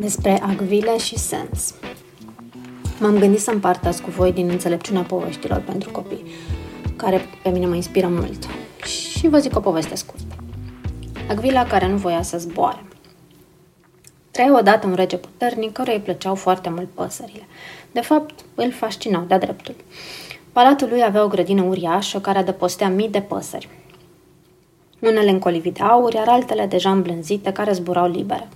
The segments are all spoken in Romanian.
despre Agvile și Sens. M-am gândit să împărtășesc cu voi din înțelepciunea poveștilor pentru copii, care pe mine mă inspiră mult. Și vă zic o poveste scurtă. Agvila care nu voia să zboare. Trăia odată un rege puternic căruia îi plăceau foarte mult păsările. De fapt, îl fascinau de-a dreptul. Palatul lui avea o grădină uriașă care adăpostea mii de păsări. Unele încolivite de aur, iar altele deja îmblânzite, care zburau libere.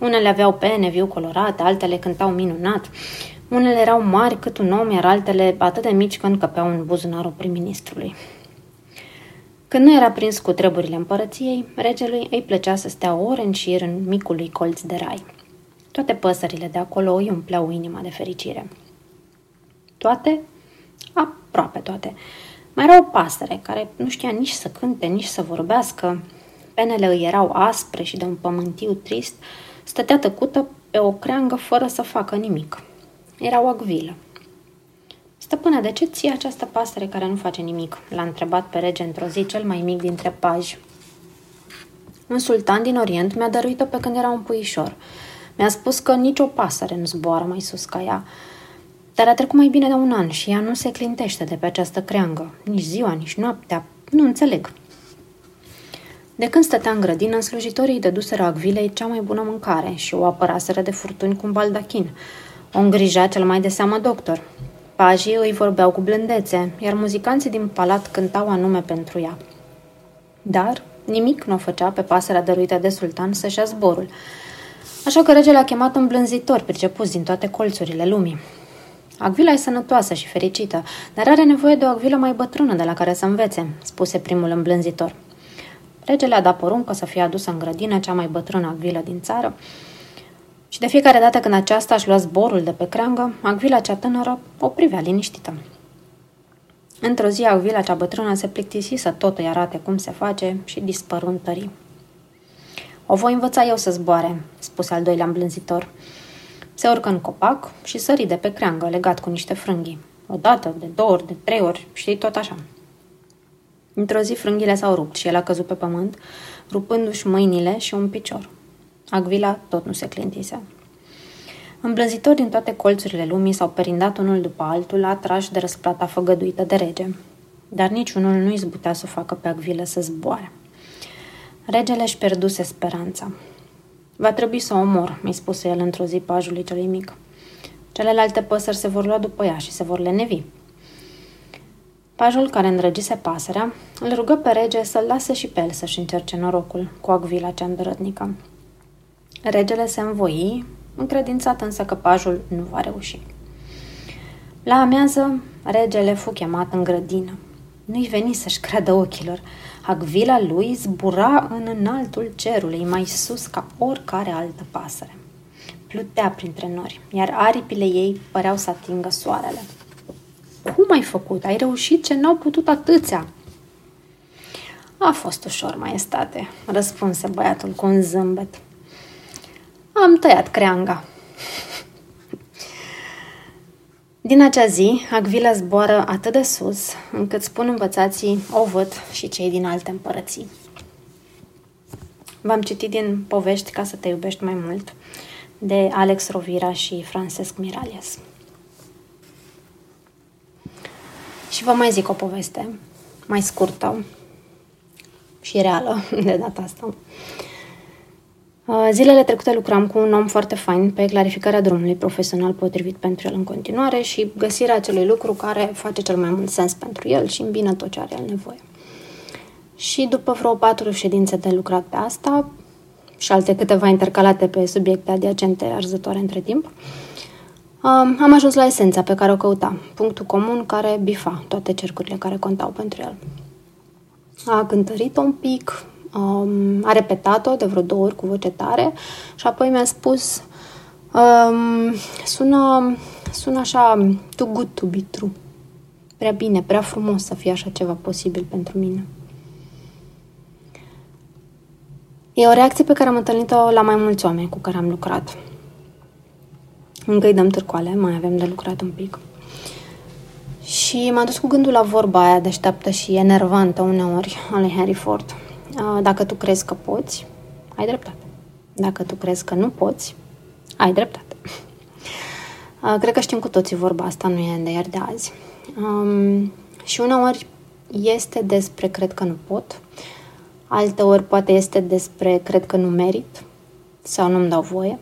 Unele aveau pene viu colorate, altele cântau minunat. Unele erau mari cât un om, iar altele atât de mici că încăpeau în buzunarul prim-ministrului. Când nu era prins cu treburile împărăției, regelui îi plăcea să stea ore în șir în micului colț de rai. Toate păsările de acolo îi umpleau inima de fericire. Toate? Aproape toate. Mai era o pasăre care nu știa nici să cânte, nici să vorbească. Penele îi erau aspre și de un pământiu trist, stătea tăcută pe o creangă fără să facă nimic. Era o agvilă. Stăpâne, de ce ție această pasăre care nu face nimic? L-a întrebat pe rege într-o zi cel mai mic dintre paji. Un sultan din Orient mi-a dăruit-o pe când era un puișor. Mi-a spus că nicio pasăre nu zboară mai sus ca ea. Dar a trecut mai bine de un an și ea nu se clintește de pe această creangă. Nici ziua, nici noaptea. Nu înțeleg. De când stătea în grădină, slujitorii îi dăduseră acvilei cea mai bună mâncare și o apăraseră de furtuni cu un baldachin. O îngrija cel mai de seamă doctor. Pajii îi vorbeau cu blândețe, iar muzicanții din palat cântau anume pentru ea. Dar nimic nu o făcea pe pasărea dăruită de sultan să-și ia zborul. Așa că regele a chemat îmblânzitori pricepuți din toate colțurile lumii. Agvila e sănătoasă și fericită, dar are nevoie de o agvilă mai bătrână de la care să învețe, spuse primul îmblânzitor. Regele a dat poruncă să fie adusă în grădină cea mai bătrână agvilă din țară și de fiecare dată când aceasta își lua zborul de pe creangă, agvila cea tânără o privea liniștită. Într-o zi, agvila cea bătrână se plictisi să tot îi arate cum se face și dispăru în tării. O voi învăța eu să zboare, spuse al doilea îmblânzitor. Se urcă în copac și sări de pe creangă, legat cu niște frânghii. O dată, de două ori, de trei ori și tot așa. Într-o zi frânghile s-au rupt și el a căzut pe pământ, rupându-și mâinile și un picior. Agvila tot nu se clintise. Îmblânzitori din toate colțurile lumii s-au perindat unul după altul, atrași de răsplata făgăduită de rege. Dar niciunul nu izbutea să o facă pe Agvilă să zboare. Regele își pierduse speranța. Va trebui să o omor, mi-a spus el într-o zi pajului celui mic. Celelalte păsări se vor lua după ea și se vor lenevi. Pajul care îndrăgise pasărea îl rugă pe rege să-l lase și pe el să-și încerce norocul cu agvila cea îndărătnică. Regele se învoi, încredințat însă că pajul nu va reuși. La amiază, regele fu chemat în grădină. Nu-i veni să-și creadă ochilor. Agvila lui zbura în înaltul cerului, mai sus ca oricare altă pasăre. Plutea printre nori, iar aripile ei păreau să atingă soarele. Cum ai făcut? Ai reușit ce n-au putut atâția?" A fost ușor, maestate, răspunse băiatul cu un zâmbet. Am tăiat creanga. Din acea zi, Agvila zboară atât de sus, încât spun învățații, o văd și cei din alte împărății. V-am citit din Povești ca să te iubești mai mult, de Alex Rovira și Francesc Miralias. Și vă mai zic o poveste, mai scurtă și reală de data asta. Uh, zilele trecute lucram cu un om foarte fain pe clarificarea drumului profesional potrivit pentru el în continuare și găsirea acelui lucru care face cel mai mult sens pentru el și îmbină tot ce are el nevoie. Și după vreo patru ședințe de lucrat pe asta și alte câteva intercalate pe subiecte adiacente arzătoare între timp, uh, am ajuns la esența pe care o căuta, punctul comun care bifa toate cercurile care contau pentru el. A cântărit un pic, Um, a repetat-o de vreo două ori cu voce tare și apoi mi-a spus um, sună, sună așa too good to be true. Prea bine, prea frumos să fie așa ceva posibil pentru mine. E o reacție pe care am întâlnit-o la mai mulți oameni cu care am lucrat. Încă îi dăm târcoale, mai avem de lucrat un pic. Și m-a dus cu gândul la vorba aia deșteaptă și enervantă uneori a lui Harry Ford – dacă tu crezi că poți, ai dreptate. Dacă tu crezi că nu poți, ai dreptate. Uh, cred că știm cu toții vorba asta, nu e de ieri de azi. Um, și uneori este despre cred că nu pot, alte ori poate este despre cred că nu merit sau nu-mi dau voie.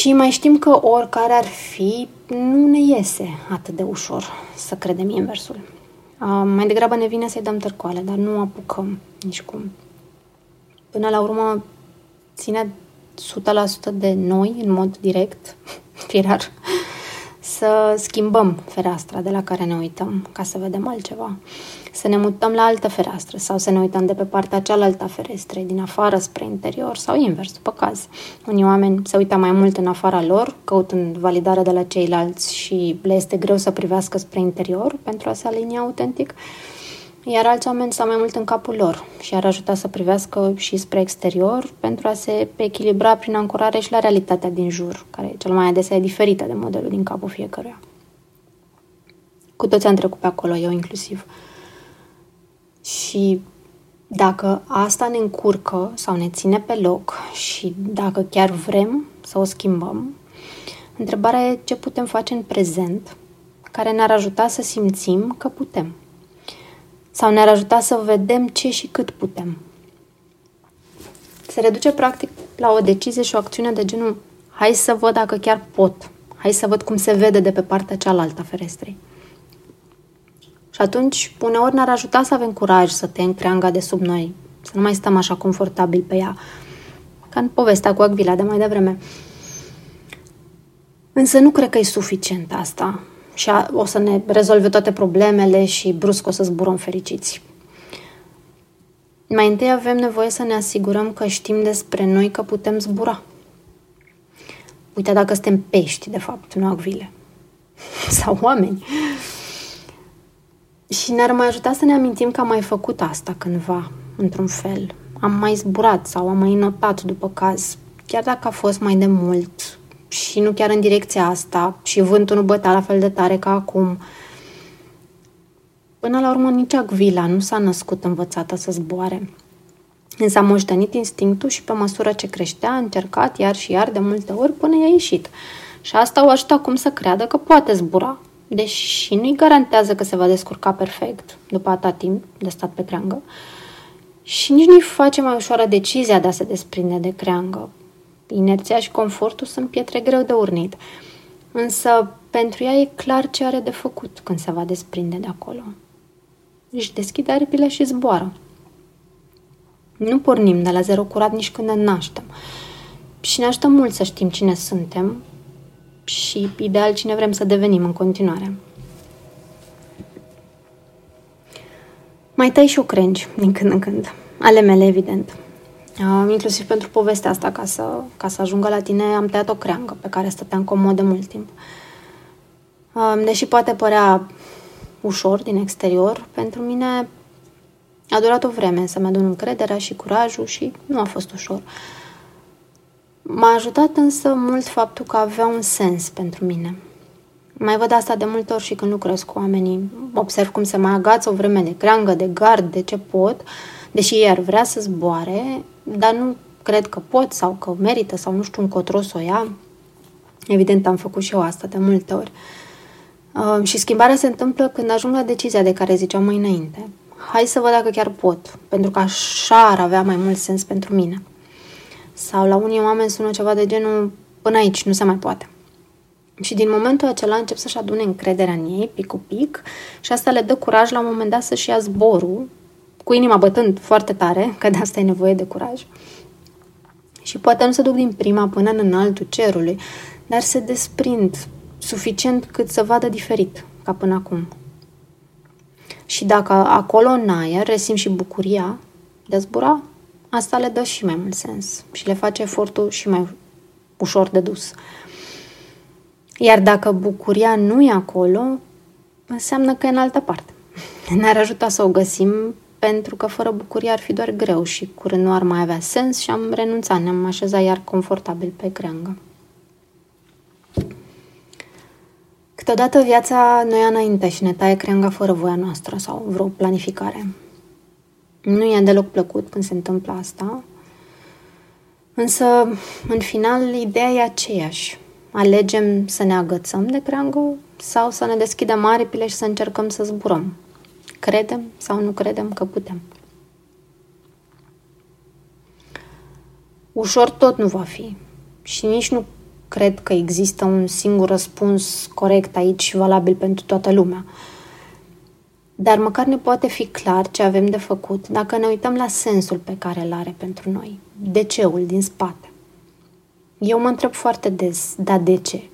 Și mai știm că oricare ar fi, nu ne iese atât de ușor să credem inversul. Uh, mai degrabă ne vine să-i dăm târcoale, dar nu apucăm nici cum. Până la urmă, ține 100% de noi, în mod direct, firar, să schimbăm fereastra de la care ne uităm ca să vedem altceva. Să ne mutăm la altă fereastră sau să ne uităm de pe partea cealaltă a ferestrei, din afară spre interior sau invers, după caz. Unii oameni se uită mai mult în afara lor, căutând validare de la ceilalți și le este greu să privească spre interior pentru a se alinia autentic iar alți oameni stau mai mult în capul lor și ar ajuta să privească și spre exterior pentru a se echilibra prin ancorare și la realitatea din jur, care cel mai adesea e diferită de modelul din capul fiecăruia. Cu toți am trecut pe acolo, eu inclusiv. Și dacă asta ne încurcă sau ne ține pe loc și dacă chiar vrem să o schimbăm, întrebarea e ce putem face în prezent care ne-ar ajuta să simțim că putem sau ne-ar ajuta să vedem ce și cât putem. Se reduce practic la o decizie și o acțiune de genul hai să văd dacă chiar pot, hai să văd cum se vede de pe partea cealaltă a ferestrei. Și atunci, uneori ne-ar ajuta să avem curaj să tăiem creanga de sub noi, să nu mai stăm așa confortabil pe ea, ca în povestea cu Agvila de mai devreme. Însă nu cred că e suficient asta și a, o să ne rezolve toate problemele și brusc o să zburăm fericiți. Mai întâi avem nevoie să ne asigurăm că știm despre noi că putem zbura. Uite dacă suntem pești, de fapt, nu acvile. Sau oameni. Și ne-ar mai ajuta să ne amintim că am mai făcut asta cândva, într-un fel. Am mai zburat sau am mai notat după caz, chiar dacă a fost mai de mult, și nu chiar în direcția asta și vântul nu bătea la fel de tare ca acum. Până la urmă, nici Agvila nu s-a născut învățată să zboare. Însă a moștenit instinctul și pe măsură ce creștea a încercat iar și iar de multe ori până i-a ieșit. Și asta o ajută acum să creadă că poate zbura, deși nu-i garantează că se va descurca perfect după atâta timp de stat pe creangă. Și nici nu-i face mai ușoară decizia de a se desprinde de creangă, Inerția și confortul sunt pietre greu de urnit. Însă, pentru ea e clar ce are de făcut când se va desprinde de acolo. Își deschide aripile și zboară. Nu pornim de la zero curat nici când ne naștem. Și ne ajută mult să știm cine suntem și, ideal, cine vrem să devenim în continuare. Mai tai și o crengi din când în când. Ale mele, evident. Uh, inclusiv pentru povestea asta, ca să, ca să ajungă la tine, am tăiat o creangă pe care stăteam comod de mult timp. Uh, deși poate părea ușor din exterior, pentru mine a durat o vreme să-mi adun încrederea și curajul și nu a fost ușor. M-a ajutat însă mult faptul că avea un sens pentru mine. Mai văd asta de multe ori și când lucrez cu oamenii. Observ cum se mai agață o vreme de creangă, de gard, de ce pot, deși ei ar vrea să zboare, dar nu cred că pot sau că merită sau nu știu încotro să o ia. Evident, am făcut și eu asta de multe ori. Uh, și schimbarea se întâmplă când ajung la decizia de care ziceam mai înainte. Hai să văd dacă chiar pot, pentru că așa ar avea mai mult sens pentru mine. Sau la unii oameni sună ceva de genul, până aici, nu se mai poate. Și din momentul acela încep să-și adune încrederea în ei, pic cu pic, și asta le dă curaj la un moment dat să-și ia zborul cu inima bătând foarte tare, că de asta e nevoie de curaj. Și poate nu se duc din prima până în înaltul cerului, dar se desprind suficient cât să vadă diferit ca până acum. Și dacă acolo în aer resim și bucuria de zbura, asta le dă și mai mult sens și le face efortul și mai ușor de dus. Iar dacă bucuria nu e acolo, înseamnă că e în altă parte. Ne-ar ajuta să o găsim pentru că fără bucurie ar fi doar greu și curând nu ar mai avea sens și am renunțat, ne-am așezat iar confortabil pe creangă. Câteodată viața noi înainte și ne taie creanga fără voia noastră sau vreo planificare. Nu e deloc plăcut când se întâmplă asta, Însă, în final, ideea e aceeași. Alegem să ne agățăm de creangă sau să ne deschidem aripile și să încercăm să zburăm. Credem sau nu credem că putem. Ușor tot nu va fi și nici nu cred că există un singur răspuns corect aici și valabil pentru toată lumea. Dar măcar ne poate fi clar ce avem de făcut dacă ne uităm la sensul pe care îl are pentru noi, de ceul din spate. Eu mă întreb foarte des, da de ce?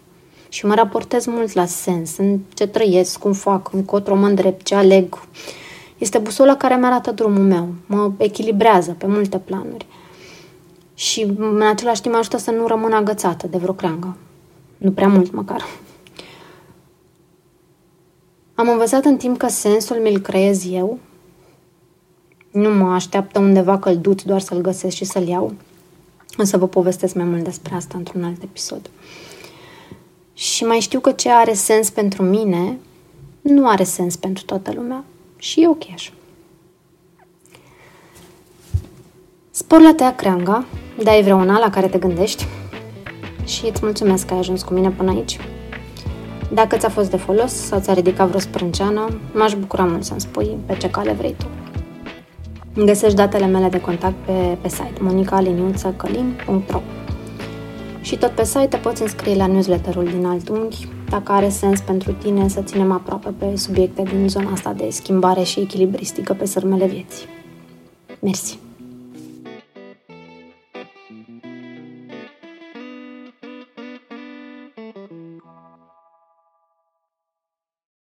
Și mă raportez mult la sens, în ce trăiesc, cum fac, încotro mă îndrept, ce aleg. Este busola care mi arată drumul meu, mă echilibrează pe multe planuri. Și în același timp ajută să nu rămân agățată de vreo creangă. Nu prea mult măcar. Am învățat în timp că sensul mi-l creez eu. Nu mă așteaptă undeva călduț doar să-l găsesc și să-l iau. O să vă povestesc mai mult despre asta într-un alt episod. Și mai știu că ce are sens pentru mine nu are sens pentru toată lumea. Și e ok așa. Spor la tăia creanga, dai vreuna la care te gândești și îți mulțumesc că ai ajuns cu mine până aici. Dacă ți-a fost de folos sau ți-a ridicat vreo sprânceană, m-aș bucura mult să-mi spui pe ce cale vrei tu. Găsești datele mele de contact pe, pe site monicaliniuțăcălin.ro Și tot pe site te poți înscrie la newsletterul din alt unghi, dacă are sens pentru tine să ținem aproape pe subiecte din zona asta de schimbare și echilibristică pe sărmele vieții. Mersi!